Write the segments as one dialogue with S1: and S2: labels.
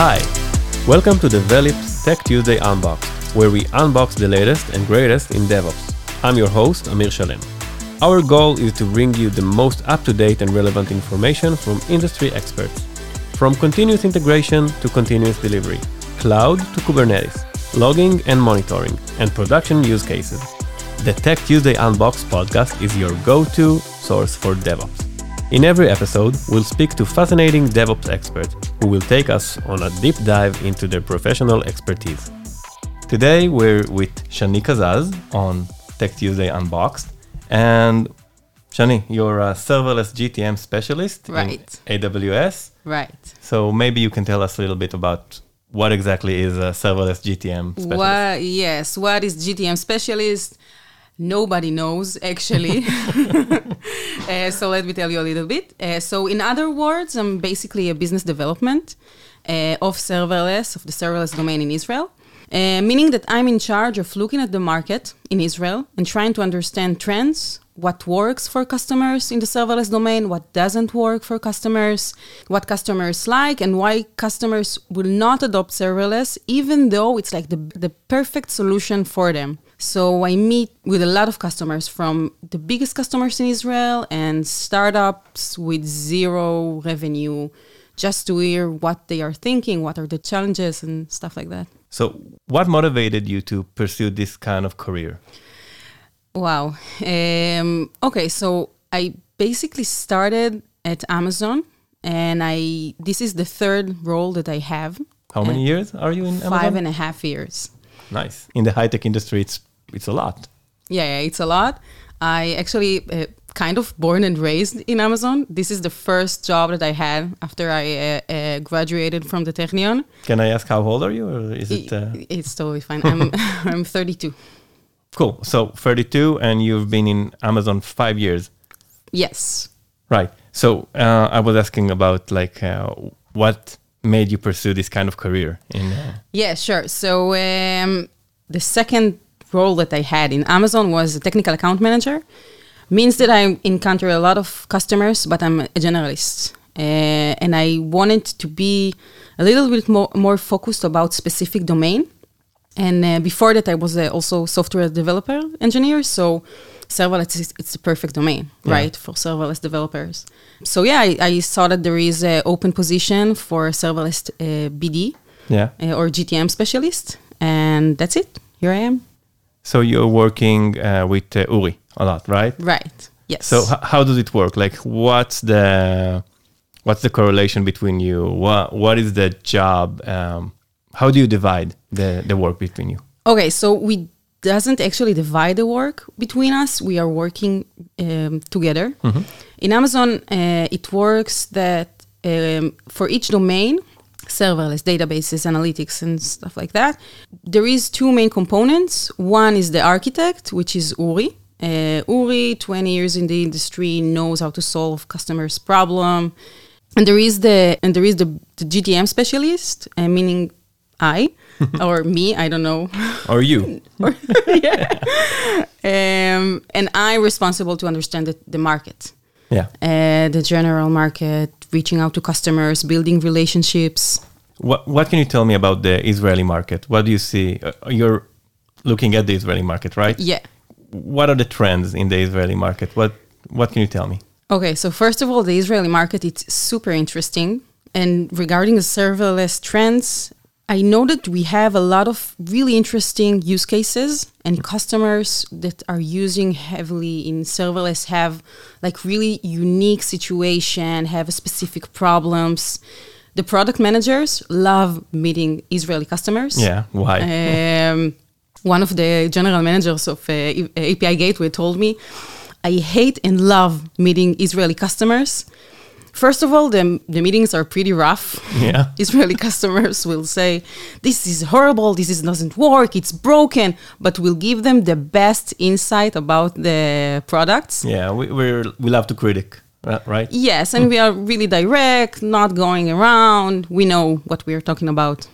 S1: Hi, welcome to the Develeap's Tech Tuesday Unboxed, where we unbox the latest and greatest in DevOps. I'm your host, Amir Shalem. Our goal is to bring you the most up to date and relevant information from industry experts. From continuous integration to continuous delivery, cloud to Kubernetes, logging and monitoring, and production use cases. The Tech Tuesday Unboxed podcast is your go to source for DevOps. In every episode, we'll speak to fascinating DevOps experts who will take us on a deep dive into their professional expertise. Today, we're with Shani Kazaz on Tech Tuesday Unboxed. And Shani, you're a serverless GTM specialist
S2: Right.
S1: in AWS.
S2: Right.
S1: So maybe you can tell us a little bit about what exactly is a serverless GTM specialist.
S2: What, yes. What is GTM specialist? Nobody knows actually. uh, so let me tell you a little bit. Uh, so in other words, I'm basically a business development uh, of serverless, of the serverless domain in Israel. Uh, meaning that I'm in charge of looking at the market in Israel and trying to understand trends, what works for customers in the serverless domain, what doesn't work for customers, what customers like, and why customers will not adopt serverless, even though it's like the, the perfect solution for them. So I meet with a lot of customers from the biggest customers in Israel and startups with zero revenue, just to hear what they are thinking, what are the challenges, and stuff like that.
S1: So, what motivated you to pursue this kind of career?
S2: Wow. Um, okay, so I basically started at Amazon, and I this is the third role that I have.
S1: How many years are you in Amazon?
S2: Five and a half years.
S1: Nice. In the high tech industry, it's it's a lot.
S2: Yeah, yeah, it's a lot. I actually uh, kind of born and raised in Amazon. This is the first job that I had after I uh, uh, graduated from the Technion.
S1: Can I ask how old are you, or is it? Uh...
S2: It's totally fine. I'm I'm 32.
S1: Cool. So 32, and you've been in Amazon five years.
S2: Yes.
S1: Right. So uh, I was asking about like uh, what made you pursue this kind of career in. Uh...
S2: Yeah, sure. So um, the second role that I had in Amazon was a technical account manager. Means that I encounter a lot of customers, but I'm a generalist. Uh, and I wanted to be a little bit more, more focused about specific domain. And uh, before that, I was uh, also software developer engineer. So serverless is it's the perfect domain,
S1: Yeah.
S2: right, for serverless developers. So yeah, I, I saw that there is an open position for serverless uh, BD
S1: Yeah.
S2: uh, or GTM specialist, and that's it. Here I am.
S1: So you're working uh, with uh, Uri a lot, right?
S2: Right. Yes.
S1: So h- how does it work? Like, what's the what's the correlation between you? What what is the job? Um, how do you divide the the work between you?
S2: okay, so we doesn't actually divide the work between us. We are working um, together. In Amazon, uh, it works that um, for each domain, serverless databases, analytics, and stuff like that, there is two main components. One is the architect, which is Uri. Uh, Uri, 20 years in the industry, knows how to solve customers' problem. And there is the and there is the, the GTM specialist, uh, meaning I or me, I don't know.
S1: Or you? yeah.
S2: Um, and I'm responsible to understand the, the market,
S1: yeah.
S2: uh, the general market, reaching out to customers, building relationships.
S1: What what can you tell me about the Israeli market? What do you see? Uh, you're looking at the Israeli market, right?
S2: Yeah.
S1: What are the trends in the Israeli market? What what can you tell me?
S2: Okay, so first of all, the Israeli market it's super interesting. And regarding the serverless trends, I know that we have a lot of really interesting use cases and customers that are using heavily in serverless have like really unique situation, have specific problems. The product managers love meeting Israeli customers.
S1: Yeah. Why?
S2: Um, one of the general managers of uh, API Gateway told me, I hate and love meeting Israeli customers. First of all, the, the meetings are pretty rough.
S1: yeah.
S2: Israeli customers will say, This is horrible, this is, doesn't work, it's broken, but we'll give them the best insight about the products.
S1: Yeah. We we're, we love to critic, right?
S2: Yes, and we are really direct, not going around. We know what we are talking about.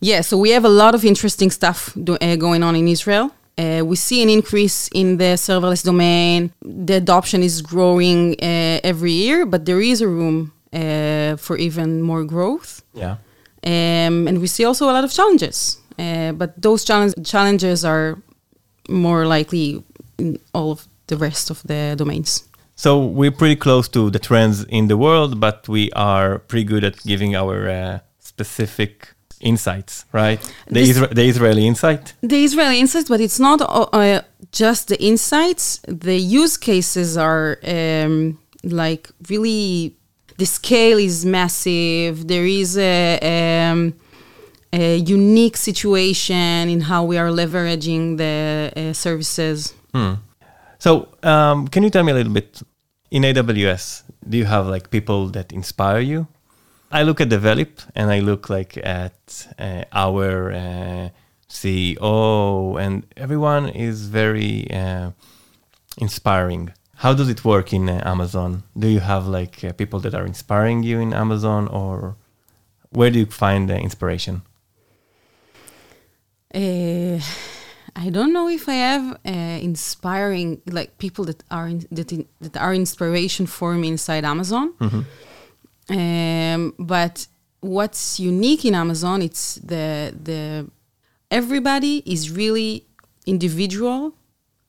S2: Yeah, so we have a lot of interesting stuff do, uh, going on in Israel. Uh, we see an increase in the serverless domain. The adoption is growing uh, every year, but there is a room uh, for even more growth.
S1: Yeah.
S2: Um, and we see also a lot of challenges. Uh, but those challenge- challenges are more likely in all of the rest of the domains.
S1: So we're pretty close to the trends in the world, but we are pretty good at giving our uh, specific insights, right? The,
S2: This-
S1: Isra- the Israeli insight.
S2: The Israeli insights, but it's not uh, uh, just the insights. The use cases are um, like really, the scale is massive. There is a, um, a unique situation in how we are leveraging the uh, services.
S1: So um, can you tell me a little bit in AWS? Do you have like people that inspire you? I look at Develeap and I look like at uh, our uh, CEO, and everyone is very uh, inspiring. How does it work in uh, Amazon? Do you have like uh, people that are inspiring you in Amazon, or where do you find the inspiration?
S2: Uh, I don't know if I have uh, inspiring like people that are in, that in, that are inspiration for me inside Amazon. Um, but what's unique in Amazon, it's the the everybody is really individual.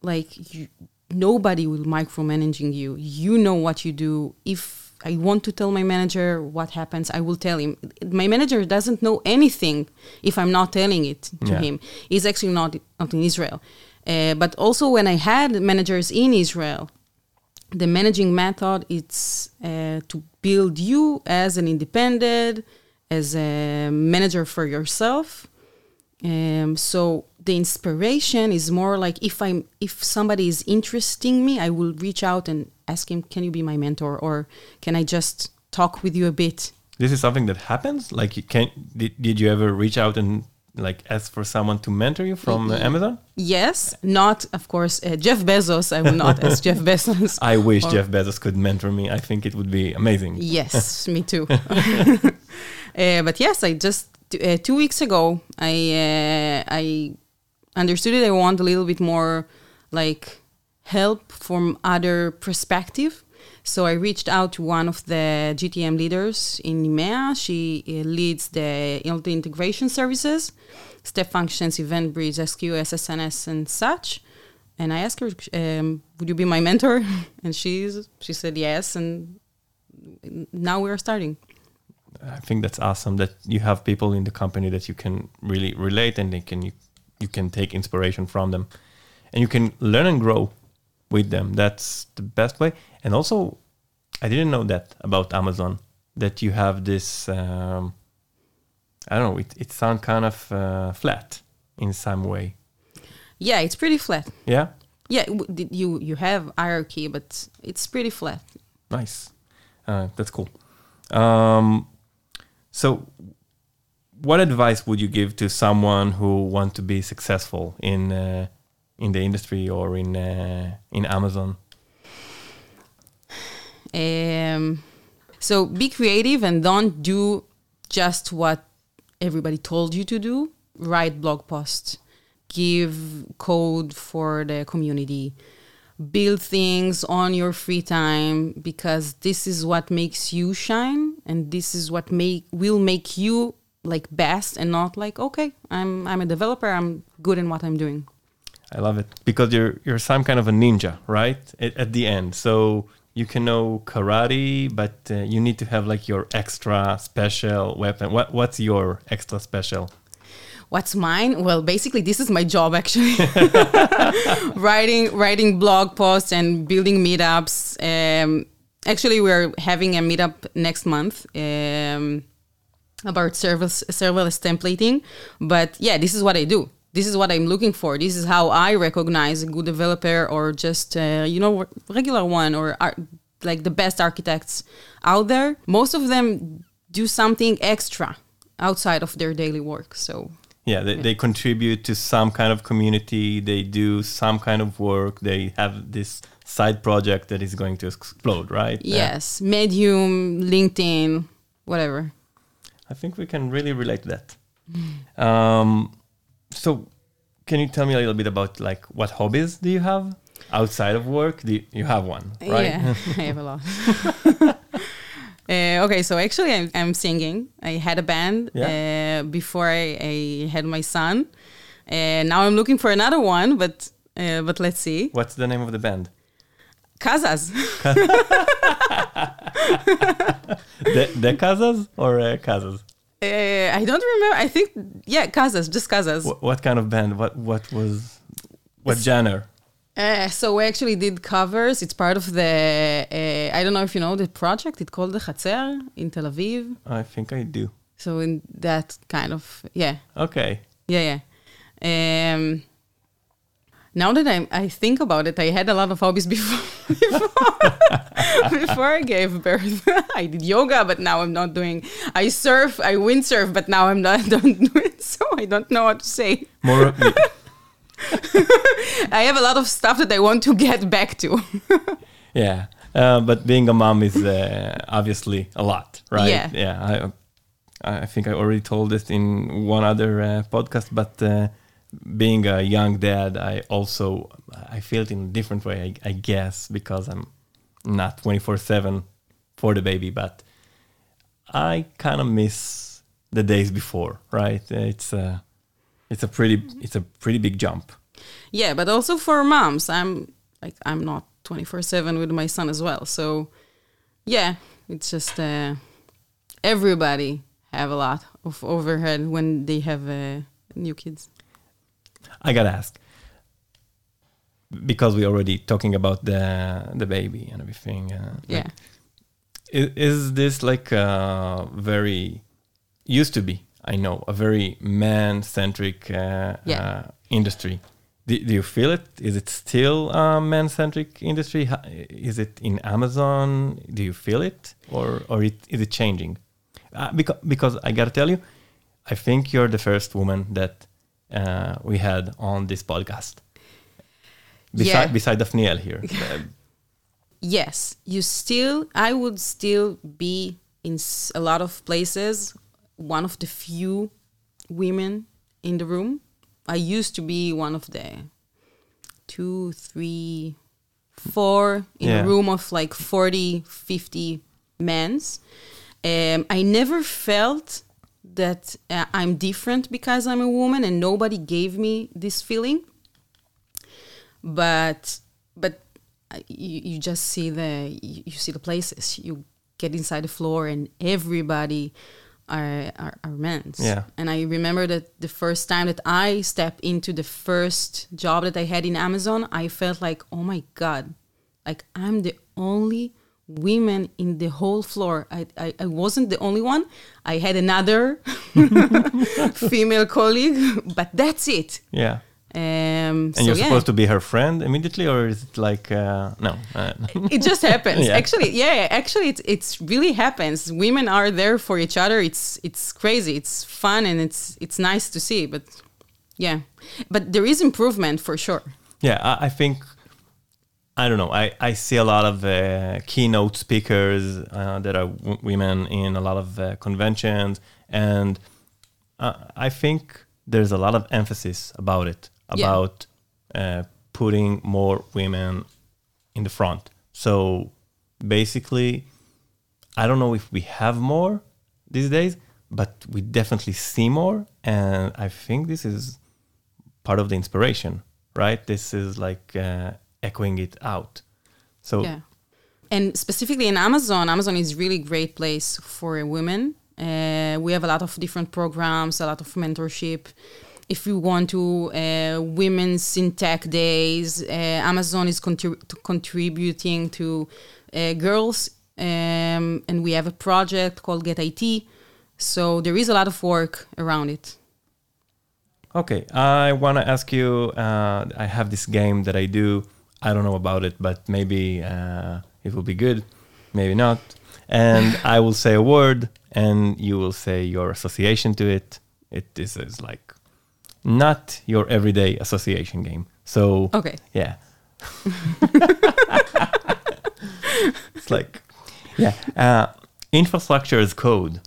S2: Like you, nobody will micromanaging you. You know what you do. If I want to tell my manager what happens, I will tell him. My manager doesn't know anything if I'm not telling it to
S1: Yeah.
S2: him. He's actually not not in Israel. Uh, but also when I had managers in Israel, the managing method it's uh, to build you as an independent as a manager for yourself. Um, so the inspiration is more like if i'm if somebody is interesting me i will reach out and ask him can you be my mentor? Or can i just talk with you a bit?
S1: This is something that happens. Like, you can did, did you ever reach out and like ask for someone to mentor you from uh, Amazon?
S2: yes not of course uh, jeff bezos i will not ask jeff bezos
S1: I wish
S2: Or-
S1: Jeff Bezos could mentor me. I think it would be amazing.
S2: Yes, me too. uh, but yes, I just uh, two weeks ago I uh, I understood it. I want a little bit more like help from other perspective. So I reached out to one of the GTM leaders in EMEA. She uh, leads the the integration services, step functions, event bridge, SQS, SNS, and such. And I asked her, um, "Would you be my mentor?" And she's she said yes. And now we are starting.
S1: I think that's awesome that you have people in the company that you can really relate and they can you, you can take inspiration from them and you can learn and grow with them. That's the best way. And also, I didn't know that about Amazon that you have this. Um, I don't know. It it sounds kind of uh, flat in some way.
S2: Yeah, it's pretty flat.
S1: Yeah.
S2: Yeah, you you have hierarchy, but it's pretty flat.
S1: Nice. Uh, that's cool. Um, so, what advice would you give to someone who want to be successful in uh, in the industry or in uh, in Amazon?
S2: Um, so be creative and don't do just what everybody told you to do. Write blog posts, give code for the community, build things on your free time because this is what makes you shine and this is what make will make you like best and not like okay I'm I'm a developer I'm good in what I'm doing.
S1: I love it because you're you're some kind of a ninja, right? At, at the end, so you can know karate, but uh, you need to have like your extra special weapon. What what's your extra special?
S2: What's mine? Well, basically, this is my job actually. writing, writing blog posts and building meetups. Um, actually, we're having a meetup next month um, about serverless, serverless templating. But yeah, this is what I do. This is what I'm looking for. This is how I recognize a good developer or just uh, you know regular one or ar- like the best architects out there. Most of them do something extra outside of their daily work. So
S1: Yeah, they, they contribute to some kind of community. They do some kind of work. They have this side project that is going to explode, right?
S2: Yes, Medium, LinkedIn, whatever.
S1: I think we can really relate to that. Um, so, can you tell me a little bit about like what hobbies do you have outside of work? Do you, you have one, right?
S2: Yeah, I have a lot. Uh, okay, so actually, I'm, I'm singing. I had a band
S1: Yeah.
S2: uh, before I, I had my son. And now I'm looking for another one, but uh, but let's see.
S1: What's the name of the band?
S2: Kazas.
S1: the, de Casas or uh, Casas?
S2: Uh, I don't remember. I think yeah, Kazas, just Kazas.
S1: Wh- what kind of band? What what was what genre?
S2: Uh, so we actually did covers. It's part of the. Uh, I don't know if you know the project. It's called the Chatzer in Tel Aviv.
S1: I think I do.
S2: So in that kind of yeah,
S1: Okay.
S2: yeah, yeah. Um, now that I I think about it, I had a lot of hobbies before before, before I gave birth. I did yoga, but now I'm not doing. I surf, I windsurf, but now I'm not don't do it. So I don't know what to say.
S1: More.
S2: I have a lot of stuff that I want to get back to.
S1: yeah. Uh, but being a mom is uh, obviously a lot, right?
S2: Yeah.
S1: Yeah. I, I think I already told this in one other uh, podcast, but uh, being a young dad, I also I feel it in a different way, I, I guess, because I'm not 24 seven for the baby, but I kind of miss the days before, right? It's a it's a pretty it's a pretty big jump.
S2: Yeah, but also for moms, I'm like I'm not 24/7 with my son as well. So yeah, it's just uh, everybody have a lot of overhead when they have uh, new kids.
S1: I gotta ask because we're already talking about the the baby and everything. Uh,
S2: Yeah.
S1: like, is, is this like a very used to be? I know a very man centric uh,
S2: Yeah.
S1: uh, industry. Do, do you feel it? Is it still a man centric industry? Is it in Amazon? Do you feel it, or or it, is it changing? Uh, because because I gotta tell you, I think you're the first woman that uh, we had on this podcast. Beside
S2: Yeah.
S1: beside Daphniel here.
S2: Yes, you still I would still be in a lot of places one of the few women in the room. I used to be one of the two, three, four in
S1: Yeah.
S2: a room of like 40, 50 men's. Um, I never felt that uh, I'm different because I'm a woman, and nobody gave me this feeling. But but uh, you, you just see the you, you see the places. You get inside the floor, and everybody are are, are men's.
S1: Yeah.
S2: And I remember that the first time that I stepped into the first job that I had in Amazon, I felt like, oh my god, like I'm the only women in the whole floor. I, I, I wasn't the only one. I had another female colleague, but that's it.
S1: yeah.
S2: Um,
S1: And
S2: so
S1: you're
S2: yeah,
S1: supposed to be her friend immediately, or is it like uh, no? Uh,
S2: it just happens.
S1: Yeah.
S2: Actually, yeah, actually, it's it's really happens. Women are there for each other. It's it's crazy. It's fun and it's it's nice to see. But yeah, but there is improvement for sure.
S1: yeah, I, I think I don't know. I, I see a lot of uh, keynote speakers uh, that are w- women in a lot of uh, conventions, and uh, I think there's a lot of emphasis about it
S2: Yeah.
S1: about uh, putting more women in the front. So basically, I don't know if we have more these days, but we definitely see more, and I think this is part of the inspiration, right? This is like uh, echoing it out. So
S2: Yeah. And specifically in Amazon, Amazon is really great place for women. Uh, we have a lot of different programs, a lot of mentorship. If you want to, uh, women's in tech days, uh, Amazon is contri- to contributing to uh, girls, um, and we have a project called Get IT. So there is a lot of work around it.
S1: Okay, I want to ask you. Uh, I have this game that I do. I don't know about it, but maybe uh, it will be good, maybe not. And I will say a word, and you will say your association to it. It this is like not your everyday association game. So
S2: Okay.
S1: yeah, it's like yeah, uh, infrastructure as code.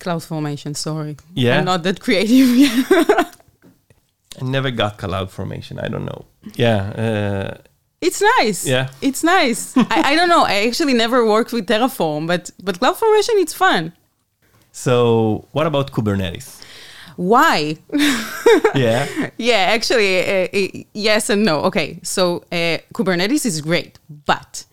S2: Cloud formation, sorry.
S1: Yeah?
S2: I'm not that creative.
S1: I never got cloud formation. I don't know. Yeah, uh,
S2: It's nice.
S1: Yeah.
S2: It's nice. I, I don't know. I actually never worked with Terraform, but but cloud formation it's fun.
S1: So, what about Kubernetes?
S2: Why?
S1: yeah.
S2: yeah, actually, uh, uh, yes and no. Okay, so uh, Kubernetes is great, but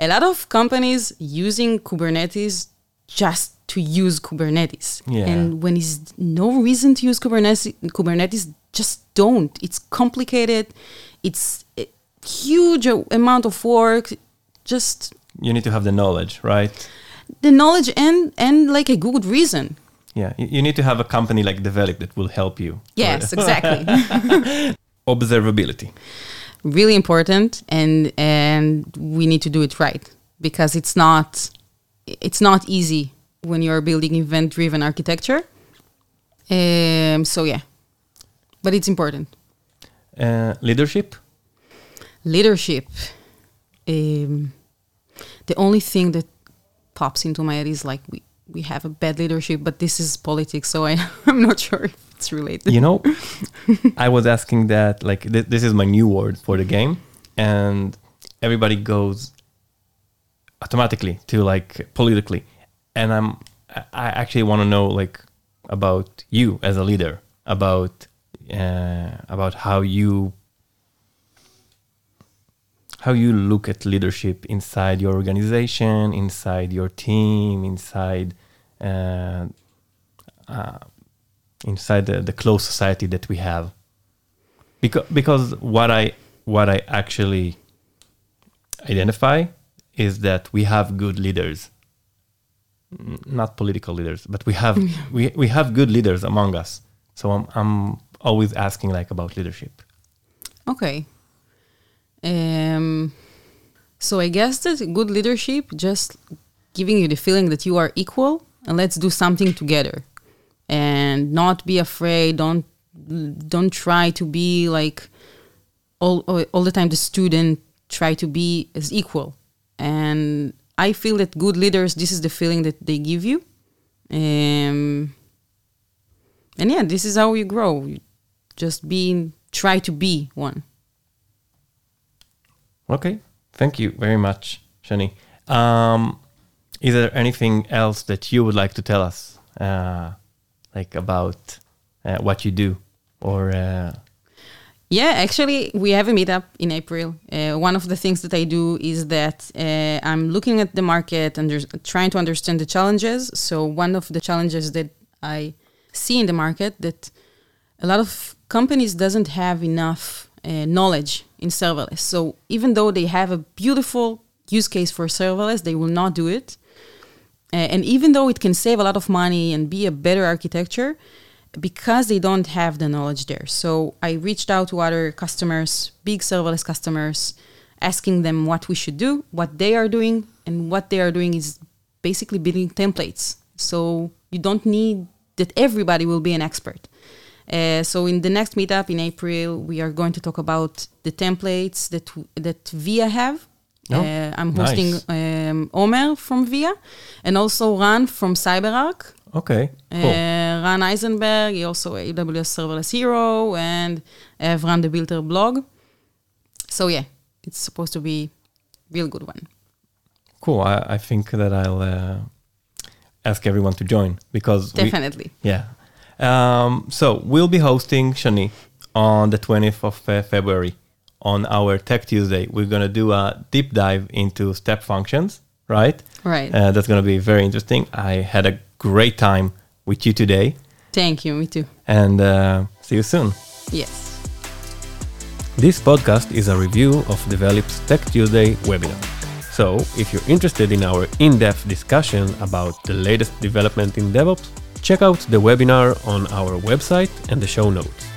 S2: a lot of companies using Kubernetes just to use Kubernetes.
S1: Yeah.
S2: And when is no reason to use Kubernetes, Kubernetes just don't. It's complicated. It's a huge amount of work. Just
S1: You need to have the knowledge, right?
S2: the knowledge and and like a good reason.
S1: Yeah. You, need to have a company like Develeap that will help you.
S2: Yes, exactly.
S1: Observability.
S2: really important and and we need to do it right because it's not it's not easy when you're building event driven architecture um, so yeah but it's important.
S1: Uh, leadership.
S2: leadership um, the only thing that pops into my head is like we we have a bad leadership but this is politics so I, i'm not sure if it's related.
S1: You know, I was asking that, like, th- this is my new word for the game, and everybody goes automatically to like politically, and I'm I I actually want to know like about you as a leader, about uh, about how you how you look at leadership inside your organization, inside your team, inside uh, uh, inside the, the close society that we have. Because because what I what I actually identify is that we have good leaders, not political leaders, but we have we, we have good leaders among us. So I'm I'm always asking like about leadership.
S2: Okay. Um, so I guess that good leadership just giving you the feeling that you are equal and let's do something together, and not be afraid. Don't don't try to be like all all the time the student. Try to be as equal, and I feel that good leaders. This is the feeling that they give you. Um, and yeah, this is how you grow. Just being try to be one.
S1: Okay, thank you very much, Shani. Um, is there anything else that you would like to tell us, uh, like about uh, what you do, or uh,
S2: Yeah, actually, we have a meetup in April. Uh, one of the things that I do is that uh, I'm looking at the market and there's- trying to understand the challenges. So one of the challenges that I see in the market that a lot of companies doesn't have enough uh, knowledge in serverless. So even though they have a beautiful use case for serverless, they will not do it. Uh, and even though it can save a lot of money and be a better architecture, because they don't have the knowledge there. So I reached out to other customers, big serverless customers, asking them what we should do, what they are doing, and what they are doing is basically building templates. So you don't need that everybody will be an expert. Uh, so in the next meetup in April, we are going to talk about the templates that that VIA have.
S1: Oh,
S2: uh, I'm
S1: nice.
S2: hosting um, Omer from VIA, and also Ran from CyberArk.
S1: okay, cool.
S2: Uh, Ran Eisenberg, he also AWS Serverless Hero, and I've Ran the Builder blog. So yeah, it's supposed to be real good one.
S1: cool. I, I think that I'll uh, ask everyone to join because we,
S2: Definitely.
S1: yeah. Um, so we'll be hosting Shani on the 20th of uh, February on our Tech Tuesday. We're gonna do a deep dive into step functions, right?
S2: Right.
S1: Uh, that's gonna be very interesting. I had a great time with you today,
S2: Thank you. Me too.
S1: and uh, see you soon.
S2: Yes.
S1: This podcast is a review of Develeap's Tech Tuesday webinar. So, if you're interested in our in depth discussion about the latest development in DevOps, check out the webinar on our website and the show notes.